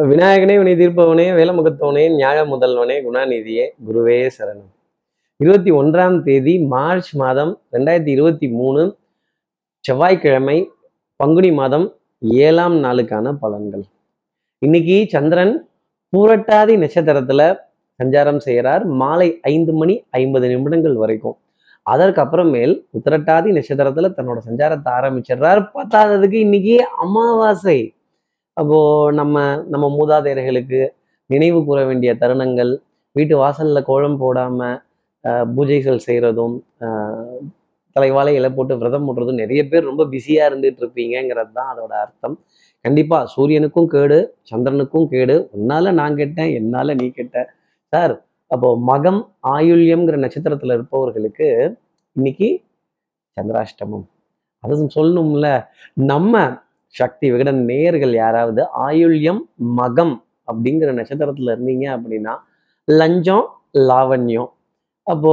விநாயகனே வினை தீர்ப்பவனே வேலமுகத்தவனே ஞாழ முதல்வனே குணாநிதியே குருவே சரணம். இருபத்தி ஒன்றாம் தேதி மார்ச் மாதம் ரெண்டாயிரத்தி இருபத்தி மூணு செவ்வாய்க்கிழமை பங்குனி மாதம் ஏழாம் நாளுக்கான பலன்கள். இன்னைக்கு சந்திரன் பூரட்டாதி நட்சத்திரத்துல சஞ்சாரம் செய்கிறார். மாலை ஐந்து மணி ஐம்பது நிமிடங்கள் வரைக்கும். அதற்கப்புறமேல் உத்திரட்டாதி நட்சத்திரத்துல தன்னோட சஞ்சாரத்தை ஆரம்பிச்சிடுறார். பத்தாததுக்கு இன்னைக்கு அமாவாசை. அப்போ நம்ம நம்ம மூதாதையர்களுக்கு நினைவு கூற வேண்டிய தருணங்கள் வீட்டு வாசல்ல கோலம் போடாம பூஜைகள் செய்யறதும் ஆஹ், இலை போட்டு விரதம் போடுறதும் நிறைய பேர் ரொம்ப பிஸியா இருந்துட்டு இருப்பீங்கிறது தான் அதோட அர்த்தம். கண்டிப்பா சூரியனுக்கும் கேடு சந்திரனுக்கும் கேடு. உன்னால நான் கெட்டேன் என்னால் நீ கெட்ட. சார் அப்போ மகம் ஆயுள்யம்ங்கிற நட்சத்திரத்தில் இருப்பவர்களுக்கு இன்னைக்கு சந்திராஷ்டமம். அதுவும் சொல்லணும்ல நம்ம சக்தி விகடன் நேயர்கள் யாராவது ஆயுள்யம் மகம் அப்படிங்கிற நட்சத்திரத்துல இருந்தீங்க அப்படின்னா லஞ்சம் லாவண்யம். அப்போ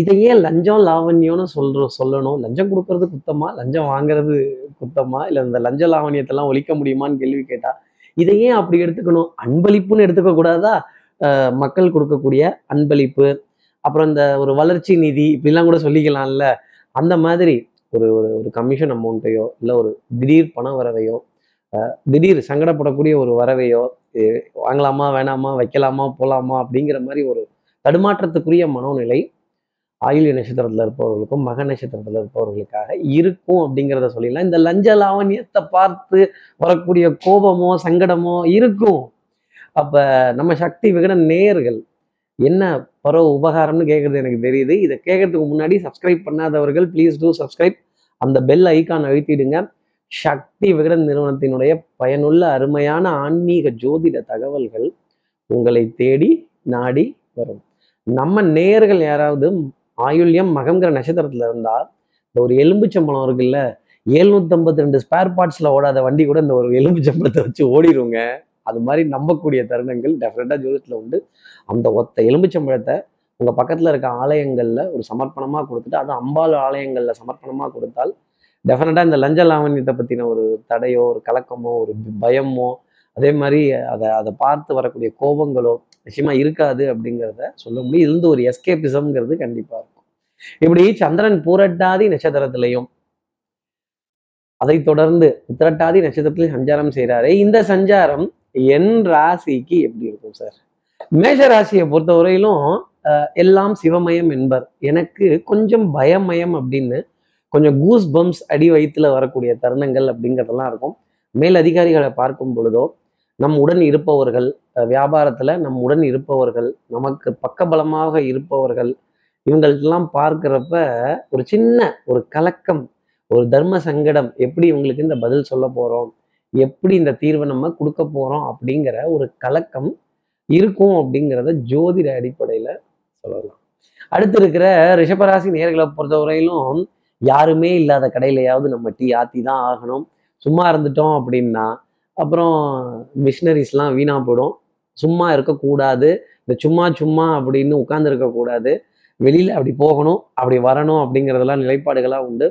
இதை ஏன் லஞ்சம் லாவண்யம்னு சொல்றோம் சொல்லணும். லஞ்சம் கொடுக்கறது குத்தமா? லஞ்சம் வாங்குறது குத்தமா? இல்லை இந்த லஞ்ச லாவண்யத்தெல்லாம் ஒழிக்க முடியுமான்னு கேள்வி கேட்டா இதை ஏன் அப்படி எடுத்துக்கணும். அன்பளிப்புன்னு எடுத்துக்க கூடாதா? மக்கள் கொடுக்கக்கூடிய அன்பளிப்பு. அப்புறம் இந்த ஒரு வளர்ச்சி நிதி இப்படிலாம் கூட சொல்லிக்கலாம்ல. அந்த மாதிரி ஒரு ஒரு ஒரு கமிஷன் அமௌண்ட்டையோ இல்லை ஒரு திடீர் பண வரவையோ திடீர் சங்கடப்படக்கூடிய ஒரு வரவையோ வாங்கலாமா வேணாமா வைக்கலாமா போகலாமா அப்படிங்கிற மாதிரி ஒரு தடுமாற்றத்துக்குரிய மனோநிலை ஆயுள்ய நட்சத்திரத்துல இருப்பவர்களுக்கும் மக நட்சத்திரத்தில் இருப்பவர்களுக்காக இருக்கும் அப்படிங்கிறத சொல்லிடலாம். இந்த லஞ்ச லாவண்யத்தை பார்த்து வரக்கூடிய கோபமோ சங்கடமோ இருக்கும். அப்ப நம்ம சக்தி விகட நேயர்கள் என்ன பரவ உபகாரம்னு கேட்குறது எனக்கு தெரியுது. இதை கேட்கறதுக்கு முன்னாடி சப்ஸ்கிரைப் பண்ணாதவர்கள் ப்ளீஸ் டூ சப்ஸ்கிரைப் அந்த பெல் ஐக்கான் அழுத்திடுங்க. சக்தி விகடன் நிறுவனத்தினுடைய பயனுள்ள அருமையான ஆன்மீக ஜோதிட தகவல்கள் உங்களை தேடி நாடி வரும். நம்ம நேயர்கள் யாராவது ஆயுள்யம் மகங்கிற நட்சத்திரத்துல இருந்தால் இந்த ஒரு எலும்புச்சம்பளம் இருக்குல்ல எழுநூத்தம்பத்தி ரெண்டு ஸ்பேர் பார்ட்ஸ்ல ஓடாத வண்டி கூட இந்த ஒரு எலும்புச்சம்பளத்தை வச்சு ஓடிடுங்க அது மாதிரி நம்பக்கூடிய தருணங்கள் டெஃபினட்டா ஜோதிடத்துல உண்டு. அந்த ஒத்த எலும்புச்சம்பழத்தை உங்க பக்கத்துல இருக்க ஆலயங்கள்ல ஒரு சமர்ப்பணமா கொடுத்துட்டு அது அம்பாள் ஆலயங்கள்ல சமர்ப்பணமா கொடுத்தால் டெஃபினட்டாக இந்த லஞ்ச லாவண்யத்தை பத்தின ஒரு தடையோ ஒரு கலக்கமோ ஒரு பயமோ அதே மாதிரி அதை அதை பார்த்து வரக்கூடிய கோபங்களோ நிச்சயமா இருக்காது அப்படிங்கிறத சொல்ல முடியும். இது வந்து ஒரு எஸ்கேபிசம்ங்கிறது கண்டிப்பா இருக்கும். இப்படி சந்திரன் பூரட்டாதி நட்சத்திரத்திலையும் அதை தொடர்ந்து உத்திரட்டாதி நட்சத்திரத்தில் சஞ்சாரம் செய்கிறாரே இந்த சஞ்சாரம் என் ராசிக்கு எப்படி இருக்கும் சார் மேஷ ராசியை பொறுத்தவரையிலும் எல்லாம் சிவமயம் என்பர். எனக்கு கொஞ்சம் பயமயம் அப்படின்னு கொஞ்சம் கூஸ் பம்ப்ஸ் அடி வயிற்றுல வரக்கூடிய தருணங்கள் அப்படிங்கிறதெல்லாம் இருக்கும். மேல் அதிகாரிகளை பார்க்கும் பொழுதோ நம் உடன் இருப்பவர்கள் வியாபாரத்தில் வியாபாரத்துல நம் உடன் இருப்பவர்கள் நமக்கு பக்கபலமாக இருப்பவர்கள் இவங்கள்ட்டெல்லாம் பார்க்குறப்ப ஒரு சின்ன ஒரு கலக்கம் ஒரு தர்ம சங்கடம் எப்படி இவங்களுக்கு இந்த பதில் சொல்ல போகிறோம் எப்படி இந்த தீர்வை நம்ம கொடுக்க போறோம் அப்படிங்கிற ஒரு கலக்கம் இருக்கும் அப்படிங்கிறத ஜோதிட அடிப்படையில சொல்லலாம். அடுத்து இருக்கிற ரிஷபராசி நேர்களை பொறுத்தவரையிலும் யாருமே இல்லாத கடையிலையாவது நம்ம டீ ஆத்தி தான் ஆகணும். சும்மா இருந்துட்டோம் அப்படின்னா அப்புறம் மிஷினரிஸ்லாம் வீணா போயிடும். சும்மா இருக்கக்கூடாது. இந்த சும்மா சும்மா அப்படின்னு உட்கார்ந்து இருக்கக்கூடாது. வெளியில அப்படி போகணும் அப்படி வரணும் அப்படிங்கிறதெல்லாம் நிலைப்பாடுகளாக உண்டு.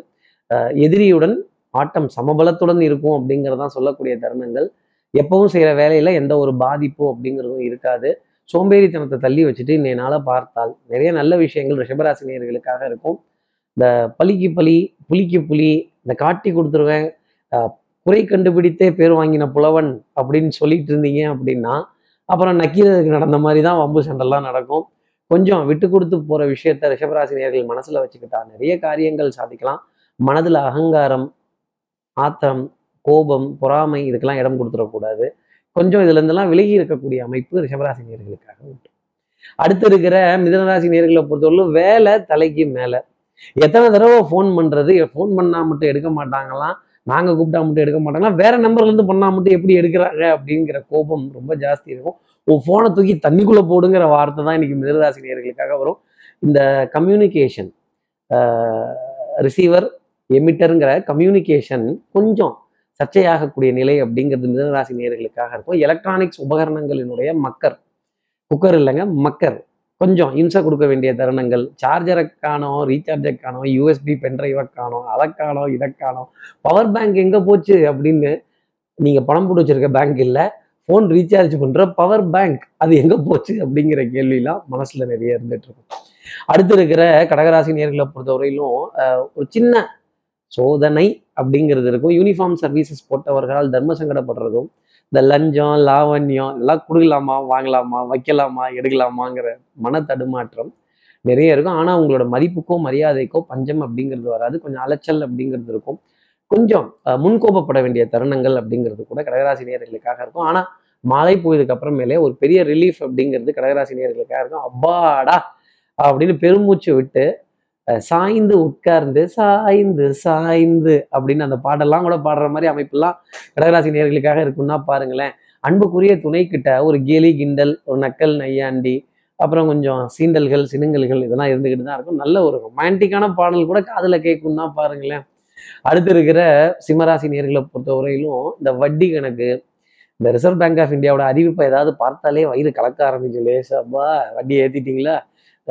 எதிரியுடன் ஆட்டம் சமபலத்துடன் இருக்கும் அப்படிங்கிறதான் சொல்லக்கூடிய தருணங்கள். எப்பவும் செய்கிற வேலையில் எந்த ஒரு பாதிப்பு அப்படிங்கிறதும் இருக்காது. சோம்பேறித்தனத்தை தள்ளி வச்சுட்டு இன்னைய நாளை பார்த்தால் நிறைய நல்ல விஷயங்கள் ரிஷபராசினியர்களுக்காக இருக்கும். இந்த பலிக்கு பலி புலிக்கு புலி இந்த காட்டி கொடுத்துருவேன் குறை கண்டுபிடித்தே பேர் வாங்கின புலவன் அப்படின்னு சொல்லிட்டு இருந்தீங்க அப்படின்னா அப்புறம் நக்கீரருக்கு நடந்த மாதிரி தான் வம்பு சண்டெல்லாம் நடக்கும். கொஞ்சம் விட்டு கொடுத்து போகிற விஷயத்த ரிஷபராசினியர்கள் மனசில் வச்சுக்கிட்டா நிறைய காரியங்கள் சாதிக்கலாம். மனதில் அகங்காரம் ஆத்திரம் கோபம் பொறாமை இதுக்கெல்லாம் இடம் கொடுத்துடக்கூடாது. கொஞ்சம் இதுல இருந்தெல்லாம் விலகி இருக்கக்கூடிய அமைப்பு ரிஷபராசி நேர்களுக்காக உண்டு. அடுத்து இருக்கிற மிதனராசி நேர்களை பொறுத்தவரை வேலை தலைக்கு மேல. எத்தனை தடவை ஃபோன் பண்றது? ஃபோன் பண்ணா மட்டும் எடுக்க மாட்டாங்களாம் நாங்க கூப்பிட்டா மட்டும் எடுக்க மாட்டாங்களா? வேற நம்பர்ல இருந்து பண்ணா மட்டும் எப்படி எடுக்கிறாங்க? அப்படிங்கிற கோபம் ரொம்ப ஜாஸ்தி இருக்கும். உன் ஃபோனை தூக்கி தண்ணிக்குள்ள போடுங்கிற வார்த்தை தான் இன்னைக்கு மிதனராசி நேர்களுக்காக வரும். இந்த கம்யூனிகேஷன் ரிசீவர் எமிட்டருங்கிற கம்யூனிகேஷன் கொஞ்சம் சர்ச்சையாகக்கூடிய நிலை அப்படிங்கிறது மிதனராசி நேர்களுக்காக இருக்கும். எலக்ட்ரானிக்ஸ் உபகரணங்களினுடைய மக்கர். குக்கர் இல்லைங்க மக்கர். கொஞ்சம் இம்சை கொடுக்க வேண்டிய தருணங்கள். சார்ஜருக்கானோ காணோம் யூஎஸ்பி பென்ட்ரைவை அதற்கானோ இதற்கானோ பவர் பேங்க் எங்கே போச்சு அப்படின்னு நீங்கள் பணம் போட்டு வச்சுருக்க பேங்க் இல்லை ஃபோன் ரீசார்ஜ் பண்ணுற பவர் பேங்க் அது எங்கே போச்சு அப்படிங்கிற கேள்விலாம் மனசில் நிறைய இருந்துகிட்ருக்கும் அடுத்து இருக்கிற கடகராசி நேர்களை பொறுத்தவரையிலும் ஒரு சின்ன சோதனை அப்படிங்கிறது இருக்கும். யூனிஃபார்ம் சர்வீசஸ் போட்டவர்களால் தர்ம சங்கடப்படுறதும் இந்த லஞ்சம் லாவண்யம் எல்லாம் கொடுக்கலாமா வாங்கலாமா வைக்கலாமா எடுக்கலாமாங்கிற மன தடுமாற்றம் நிறைய இருக்கும். ஆனால் உங்களோட மதிப்புக்கோ மரியாதைக்கோ பஞ்சம் அப்படிங்கிறது வராது. கொஞ்சம் அலைச்சல் அப்படிங்கிறது இருக்கும். கொஞ்சம் முன்கோபப்பட வேண்டிய தருணங்கள் அப்படிங்கிறது கூட கடகராசி நேர்களுக்காக இருக்கும். ஆனால் மாலை போயதுக்கு அப்புறமேலே ஒரு பெரிய ரிலீஃப் அப்படிங்கிறது கடகராசி நேர்களுக்காக இருக்கும். அப்பாடா! அப்படின்னு பெருமூச்சு விட்டு சாய்ந்து உட்கார்ந்து சாய்ந்து சாய்ந்து அப்படின்னு அந்த பாடெல்லாம் கூட பாடுற மாதிரி அமைப்பெல்லாம் கடகராசி நேர்களுக்காக இருக்குன்னா பாருங்களேன். அன்புக்குரிய துணை கிட்ட ஒரு கேலி கிண்டல் ஒரு நக்கல் நையாண்டி அப்புறம் கொஞ்சம் சீண்டல்கள் சினுங்கல்கள் இதெல்லாம் இருந்துக்கிட்டு தான் இருக்கும். நல்ல ஒரு ரொமான்டிக்கான பாடல் கூட காதுல கேட்கும்னா பாருங்களேன். அடுத்து இருக்கிற சிம்மராசி நேர்களை பொறுத்தவரையிலும் இந்த வட்டி கணக்கு இந்த ரிசர்வ் பேங்க் ஆஃப் இந்தியாவோட அறிவிப்பை ஏதாவது பார்த்தாலே வயிறு கலக்க ஆரம்பிக்கும். லேசாப்பா வட்டி ஏத்திட்டீங்களா?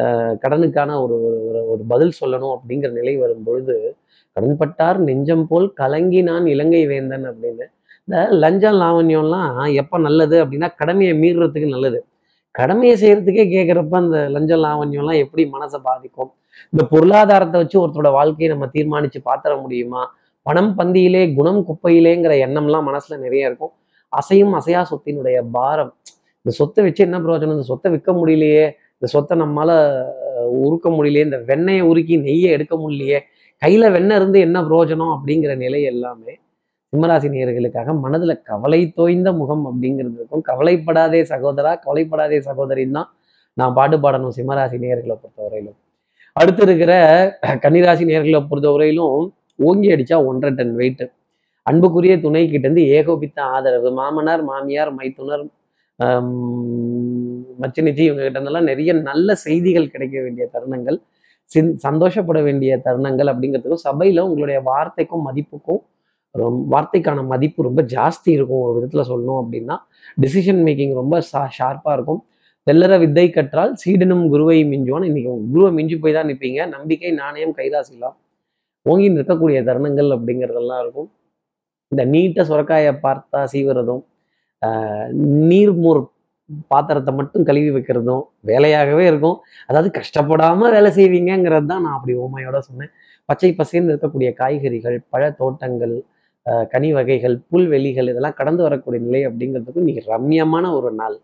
கடனுக்கான ஒரு ஒரு- ஒரு ஒரு பதில் சொல்லணும் அப்படிங்கிற நிலை வரும் பொழுது கடன்பட்டார் நெஞ்சம் போல் கலங்கி நான் இலங்கை வேந்தன் அப்படின்னு. இந்த லஞ்சம் லாவண்யம்லாம் எப்போ நல்லது அப்படின்னா கடமையை மீறுறதுக்கு நல்லது. கடமையை செய்யறதுக்கே கேட்குறப்ப அந்த லஞ்சம் லாவண்யம்லாம் எப்படி மனசை பாதிக்கும்? இந்த பொருளாதாரத்தை வச்சு ஒருத்தரோட வாழ்க்கையை நம்ம தீர்மானிச்சு பாத்திர முடியுமா? பணம் பந்தியிலே குணம் குப்பையிலேங்கிற எண்ணம்லாம் மனசுல நிறைய இருக்கும். அசையும் அசையா சொத்தினுடைய பாரம். இந்த சொத்தை வச்சு என்ன பிரயோஜனம்? இந்த சொத்தை விற்க முடியலையே. இந்த சொத்தை நம்மளால உருக்க முடியலையே இந்த வெண்ணெயை உருக்கி நெய்யை எடுக்க முடியலையே கையில வெண்ணெய் இருந்து என்ன பிரயோஜனம் அப்படிங்கிற நிலை எல்லாமே சிம்மராசி நேயர்களுக்காக மனதுல கவலை தோய்ந்த முகம் அப்படிங்கிறது இருக்கும். கவலைப்படாதே சகோதரா கவலைப்படாதே சகோதரின் தான் நான் பாட்டு பாடணும் சிம்மராசி நேயர்களை பொறுத்தவரையிலும். அடுத்து இருக்கிற கன்னிராசி நேயர்களை பொறுத்தவரையிலும் ஓங்கி அடிச்சா ஒன்றரை டன் வெயிட் அன்புக்குரிய துணை கிட்ட இருந்து ஏகோபித்த ஆதரவு. மாமனார் மாமியார் மைத்துனர் ஆம், இவங்க கிட்ட இருந்தெல்லாம் நிறைய நல்ல செய்திகள் கிடைக்க வேண்டிய தருணங்கள் சின் சந்தோஷப்பட வேண்டிய தருணங்கள் அப்படிங்கிறதுக்கும் சபையில உங்களுடைய வார்த்தைக்கும் மதிப்புக்கும் வார்த்தைக்கான மதிப்பு ரொம்ப ஜாஸ்தி இருக்கும் ஒரு விதத்துல சொல்லணும் அப்படின்னா டிசிஷன் மேக்கிங் ரொம்ப ஷா ஷார்ப்பா இருக்கும். தெல்லற வித்தை கற்றால் சீடனும் குருவை மிஞ்சுவான். இன்னைக்கு குருவை மிஞ்சி போய் தான் நிற்பீங்க நம்பிக்கை நாணயம் கைராசிலாம் ஓங்கி நிற்கக்கூடிய தருணங்கள் அப்படிங்கிறதெல்லாம் இருக்கும். இந்த நீட்ட சுரக்காயை பார்த்தா சீவுறதும் ஆஹ் பாத்திரத்தை மட்டும் கழுவி வைக்கிறதும் வேலையாகவே இருக்கும். அதாவது கஷ்டப்படாம வேலை செய்வீங்கிறது தான் நான் அப்படி ஓமையோட சொன்னேன். பச்சை பசைன்னு இருக்கக்கூடிய காய்கறிகள் பழ தோட்டங்கள் கனி வகைகள் புல்வெளிகள் இதெல்லாம் கடந்து வரக்கூடிய நிலை அப்படிங்கிறதுக்கும் இன்னைக்கு ரம்யமான ஒரு நாள்.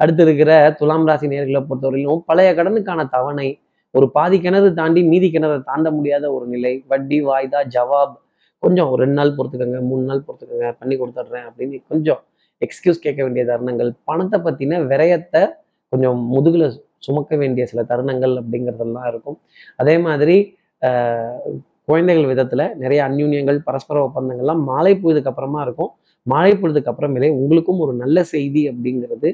அடுத்து இருக்கிற துலாம் ராசி நேர்களை பொறுத்தவரையிலும் பழைய கடனுக்கான தவணை ஒரு பாதி கிணறு தாண்டி மீதி கிணறு தாண்ட முடியாத ஒரு நிலை. வட்டி வாய்தா ஜவாப் கொஞ்சம் ஒரு ரெண்டு நாள் பொறுத்துக்கோங்க மூணு நாள் பொறுத்துக்கோங்க பண்ணி கொடுத்துட்றேன் அப்படின்னு கொஞ்சம் எக்ஸ்கியூஸ் கேட்க வேண்டிய தருணங்கள் பணத்தை பற்றின விரயத்தை கொஞ்சம் முதுகில் சுமக்க வேண்டிய சில தருணங்கள் அப்படிங்கிறதெல்லாம் இருக்கும். அதே மாதிரி ஆஹ், குழந்தைகள் விதத்துல நிறைய அந்யூன்யங்கள் பரஸ்பர ஒப்பந்தங்கள்லாம் மாலை பொழுதுக்கு அப்புறமா இருக்கும். மாலை பொழுதுக்கு அப்புறமேலே உங்களுக்கும் ஒரு நல்ல செய்தி அப்படிங்கிறது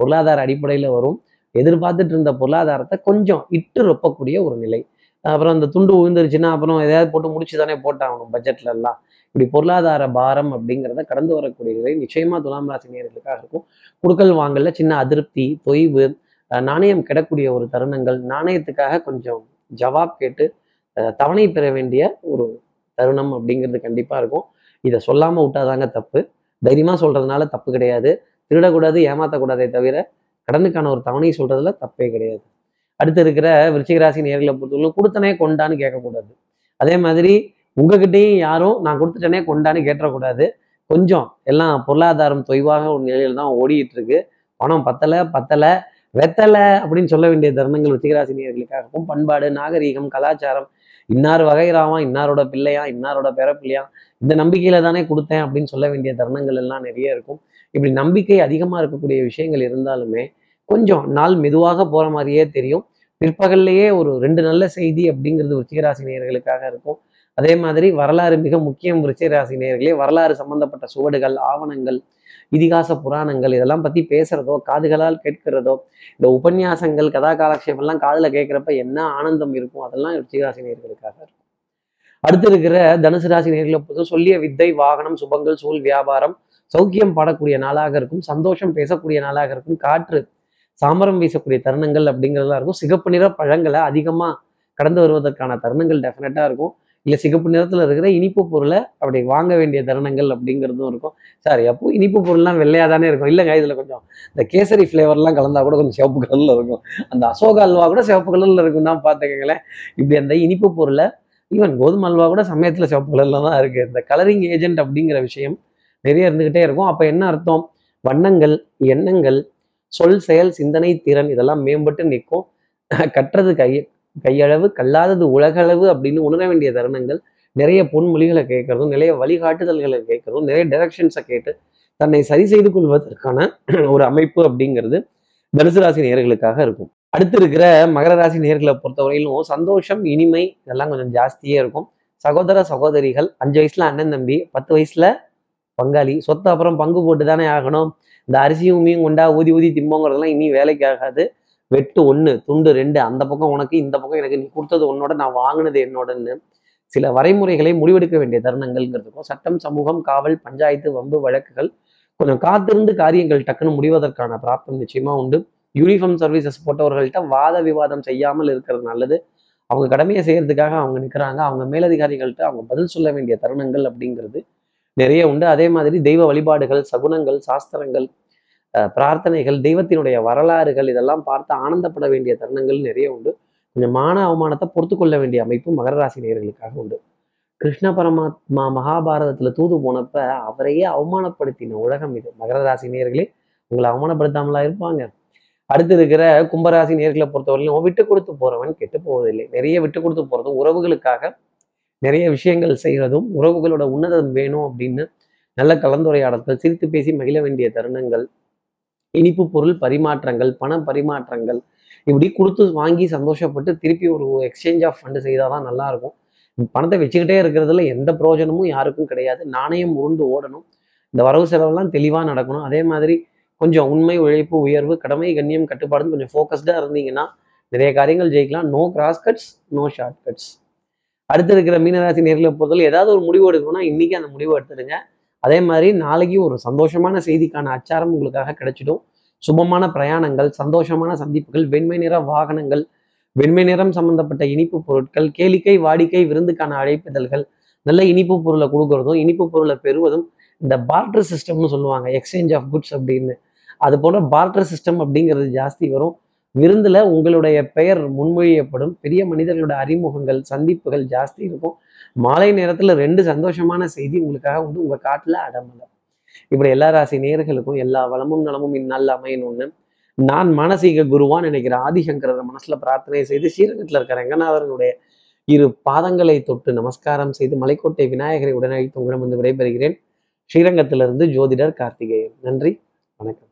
பொருளாதார அடிப்படையில் வரும். எதிர்பார்த்துட்டு இருந்த பொருளாதாரத்தை கொஞ்சம் இட்டு ரொப்பக்கூடிய ஒரு நிலை. அப்புறம் அந்த துண்டு விழுந்துருச்சுன்னா அப்புறம் எதையாவது போட்டு முடிச்சு தானே போட்டாகணும் பட்ஜெட்ல எல்லாம். இப்படி பொருளாதார பாரம் அப்படிங்கிறத கடந்து வரக்கூடிய நிலை நிச்சயமா துலாம் ராசி நேர்களுக்காக இருக்கும். குடுக்கல் வாங்கல சின்ன அதிருப்தி தொய்வு நாணயம் கிடக்கூடிய ஒரு தருணங்கள் நாணயத்துக்காக கொஞ்சம் ஜவாப் கேட்டு அஹ் தவணை பெற வேண்டிய ஒரு தருணம் அப்படிங்கிறது கண்டிப்பா இருக்கும். இதை சொல்லாம விட்டாதாங்க தப்பு. தைரியமா சொல்றதுனால தப்பு கிடையாது. திருடக்கூடாது ஏமாத்தக்கூடாதே தவிர கடனுக்கான ஒரு தவணை சொல்றதுல தப்பே கிடையாது. அடுத்து இருக்கிற விருச்சிகராசி நேர்களை பொறுத்தவரைக்கும் கொடுத்தனே கொண்டான்னு கேட்கக்கூடாது. அதே மாதிரி உங்ககிட்டயும் யாரும் நான் கொடுத்துட்டேனே கொண்டான்னு கேட்டக்கூடாது கொஞ்சம் எல்லாம் பொருளாதாரம் தொய்வாக ஒரு நிலையில் தான் ஓடிட்டு இருக்கு பணம் பத்தலை பத்தலை வெத்தலை அப்படின்னு சொல்ல வேண்டிய தருணங்கள் விருச்சிகராசி இருக்கும் பண்பாடு நாகரீகம் கலாச்சாரம் இன்னார் வகைராவான் இன்னாரோட பிள்ளையா இன்னாரோட பிறப்பிள்ளையா இந்த நம்பிக்கையில தானே கொடுத்தேன் அப்படின்னு சொல்ல வேண்டிய தருணங்கள் எல்லாம் நிறைய இருக்கும். இப்படி நம்பிக்கை அதிகமாக இருக்கக்கூடிய விஷயங்கள் இருந்தாலுமே கொஞ்சம் நாள் மெதுவாக போற மாதிரியே தெரியும். பிற்பகல்லையே ஒரு ரெண்டு நல்ல செய்தி அப்படிங்கிறது விருச்சிகராசி நேயர்களுக்காக இருக்கும். அதே மாதிரி வரலாறு மிக முக்கியம் விருச்சிகராசி வரலாறு சம்பந்தப்பட்ட சுவடுகள் ஆவணங்கள் இதிகாச புராணங்கள் இதெல்லாம் பத்தி பேசுறதோ காதுகளால் கேட்கிறதோ இந்த உபன்யாசங்கள் கதா காலக்ஷேபம்லாம் காதுல கேட்கிறப்ப என்ன ஆனந்தம் இருக்கும்? அதெல்லாம் விருச்சிகராசி இருக்கும். அடுத்து இருக்கிற தனுசு ராசி நேர்களை பொறுத்த சொல்லிய வித்தை வாகனம் சுபங்கள் சூழ் வியாபாரம் சௌக்கியம் பாடக்கூடிய நாளாக இருக்கும். சந்தோஷம் பேசக்கூடிய நாளாக இருக்கும். காற்று சாமரம் வீசக்கூடிய தருணங்கள் அப்படிங்கிறதெல்லாம் இருக்கும். சிகப்பு நிற பழங்களை அதிகமா கடந்து வருவதற்கான தருணங்கள் டெஃபினட்டாக இருக்கும். இல்லை சிகப்பு நிறத்தில் இருக்கிற இனிப்பு பொருளை அப்படி வாங்க வேண்டிய தருணங்கள் அப்படிங்கிறதும் இருக்கும். சார் எப்போ இனிப்பு பொருள்லாம் வெள்ளையாக தானே இருக்கும்? இல்லைங்க இதில் கொஞ்சம் இந்த கேசரி ஃப்ளேவர்லாம் கலந்தால் கூட கொஞ்சம் சிவப்பு கலரில் இருக்கும். அந்த அசோக அல்வா கூட சிவப்பு கலரில் இருக்கும் தான் பார்த்துக்கங்களேன். இப்படி அந்த இனிப்பு பொருளை ஈவன் கோதுமை அல்வா கூட சமயத்தில் சிவப்பு கலரில் தான் இருக்குது இந்த கலரிங் ஏஜென்ட் அப்படிங்கிற விஷயம் நிறைய இருந்துக்கிட்டே இருக்கும். அப்போ என்ன அர்த்தம்? வண்ணங்கள் எண்ணங்கள் சொல் செயல் சிந்தனை திறன் இதெல்லாம் மேம்பட்டு நிற்கும். கட்டுறது கையை கையளவு கல்லாதது உலகளவு அப்படின்னு உணர வேண்டிய தருணங்கள். நிறைய பொன்மொழிகளை கேட்கறதும் நிறைய வழிகாட்டுதல்களை கேட்கறதும் நிறைய டைரக்ஷன்ஸை கேட்டு தன்னை சரி செய்து கொள்வதற்கான ஒரு அமைப்பு அப்படிங்கிறது தனுசு ராசி நேர்களுக்காக இருக்கும். அடுத்து இருக்கிற மகர ராசி நேர்களை பொறுத்தவரையிலும் சந்தோஷம் இனிமை இதெல்லாம் கொஞ்சம் ஜாஸ்தியே இருக்கும். சகோதர சகோதரிகள் அஞ்சு வயசுல அண்ணன் தம்பி பத்து வயசுல பங்காளி சொத்து அப்புறம் பங்கு போட்டு தானே ஆகணும். இந்த அரிசியும் உமியும் கொண்டா ஊதி ஊதி திம்போங்கிறதெல்லாம் இனி வேலைக்கு ஆகாது. வெட்டு ஒன்று துண்டு ரெண்டு அந்த பக்கம் உனக்கு இந்த பக்கம் எனக்கு நீ கொடுத்தது உன்னோட நான் வாங்கினது என்னோடன்னு சில வரைமுறைகளை முடிவெடுக்க வேண்டிய தருணங்கள்ங்கிறதுக்கும் சட்டம் சமூகம் காவல் பஞ்சாயத்து வம்பு வழக்குகள் கொஞ்சம் காத்திருந்து காரியங்கள் டக்குன்னு முடிவதற்கான பிராப்தம் நிச்சயமா உண்டு. யூனிஃபார்ம் சர்வீசஸ் போட்டவர்கள்ட்ட வாத விவாதம் செய்யாமல் இருக்கிறது நல்லது. அவங்க கடமையை செய்யறதுக்காக அவங்க நிற்கிறாங்க அவங்க மேலதிகாரிகள்கிட்ட அவங்க பதில் சொல்ல வேண்டிய தருணங்கள் அப்படிங்கிறது நிறைய உண்டு. அதே மாதிரி தெய்வ வழிபாடுகள் சகுனங்கள் சாஸ்திரங்கள் பிரார்த்தனைகள் தெய்வத்தினுடைய வரலாறுகள் இதெல்லாம் பார்த்து ஆனந்தப்பட வேண்டிய தருணங்கள் நிறைய உண்டு. கொஞ்சம் மான அவமானத்தை பொறுத்து கொள்ள வேண்டிய அமைப்பு மகர ராசி நேர்களுக்காக உண்டு. கிருஷ்ண பரமாத்மா மகாபாரதத்துல தூது போனப்ப அவரையே அவமானப்படுத்தின உலகம் இது. மகர ராசி நேர்களே உங்களை அவமானப்படுத்தாமலா இருப்பாங்க. அடுத்து இருக்கிற கும்பராசி நேர்களை பொறுத்தவரையிலும் விட்டு கொடுத்து போறவன் கெட்டு போவதில்லை. நிறைய விட்டு கொடுத்து போறதும் உறவுகளுக்காக நிறைய விஷயங்கள் செய்கிறதும் உறவுகளோட உன்னதம் வேணும் அப்படின்னு நல்ல கலந்துரையாடல்கள் சிரித்து பேசி மகிழ வேண்டிய தருணங்கள் இனிப்பு பொருள் பரிமாற்றங்கள் பண பரிமாற்றங்கள் இப்படி கொடுத்து வாங்கி சந்தோஷப்பட்டு திருப்பி ஒரு எக்ஸ்சேஞ்ச் ஆஃப் ஃபண்டு செய்தால் தான் நல்லா இருக்கும். பணத்தை வச்சுக்கிட்டே இருக்கிறதுல எந்த பிரயோஜனமும் யாருக்கும் கிடையாது. நாணயம் உருண்டு ஓடணும். இந்த வரவு செலவெல்லாம் தெளிவாக நடக்கணும். அதே மாதிரி கொஞ்சம் உண்மை உழைப்பு உயர்வு கடமை கண்ணியம் கட்டுப்பாடுன்னு கொஞ்சம் ஃபோக்கஸ்டாக இருந்தீங்கன்னா நிறைய காரியங்கள் ஜெயிக்கலாம். No cross cuts no short cuts அடுத்து இருக்கிற மீனராசி நேர்களை பொறுத்தவரை ஏதாவது ஒரு முடிவு எடுக்கணும்னா இன்னைக்கு அந்த முடிவு எடுத்துடுங்க. அதே மாதிரி நாளைக்கு ஒரு சந்தோஷமான செய்திக்கான அச்சாரம் உங்களுக்காக கிடைச்சிடும். சுபமான பிரயாணங்கள் சந்தோஷமான சந்திப்புகள் வெண்மை நிற வாகனங்கள் வெண்மை நிறம் சம்பந்தப்பட்ட இனிப்பு பொருட்கள் கேளிக்கை வாடிக்கை விருந்துக்கான அழைப்பிதழ்கள் நல்ல இனிப்பு பொருளை கொடுக்கறதும் இனிப்பு பொருளை பெறுவதும் இந்த பார்ட்டர் சிஸ்டம்னு சொல்லுவாங்க எக்ஸ்சேஞ்ச் ஆஃப் குட்ஸ் அப்படின்னு. அது போல பார்ட்டர் சிஸ்டம் அப்படிங்கிறது ஜாஸ்தி வரும். விருந்துல உங்களுடைய பெயர் முன்மொழியப்படும். பெரிய மனிதர்களோட அறிமுகங்கள் சந்திப்புகள் ஜாஸ்தி இருக்கும். மாலை நேரத்துல ரெண்டு சந்தோஷமான செய்தி உங்களுக்காக வந்து உங்க காட்டுல அடமலம் இப்படி எல்லா ராசி நேர்களுக்கும் எல்லா வளமும் நலமும் இந்நாளில் அமையணும்னு நான் மானசீக குருவான் நினைக்கிற ஆதிசங்கரர் மனசுல பிரார்த்தனை செய்து ஸ்ரீரங்கத்தில் இருக்கிற ரங்கநாதனுடைய இரு பாதங்களை தொட்டு நமஸ்காரம் செய்து மலைக்கோட்டை விநாயகரை உடனடி உங்களிடம் வந்து விடைபெறுகிறேன். ஸ்ரீரங்கத்திலிருந்து ஜோதிடர் கார்த்திகேயன். நன்றி. வணக்கம்.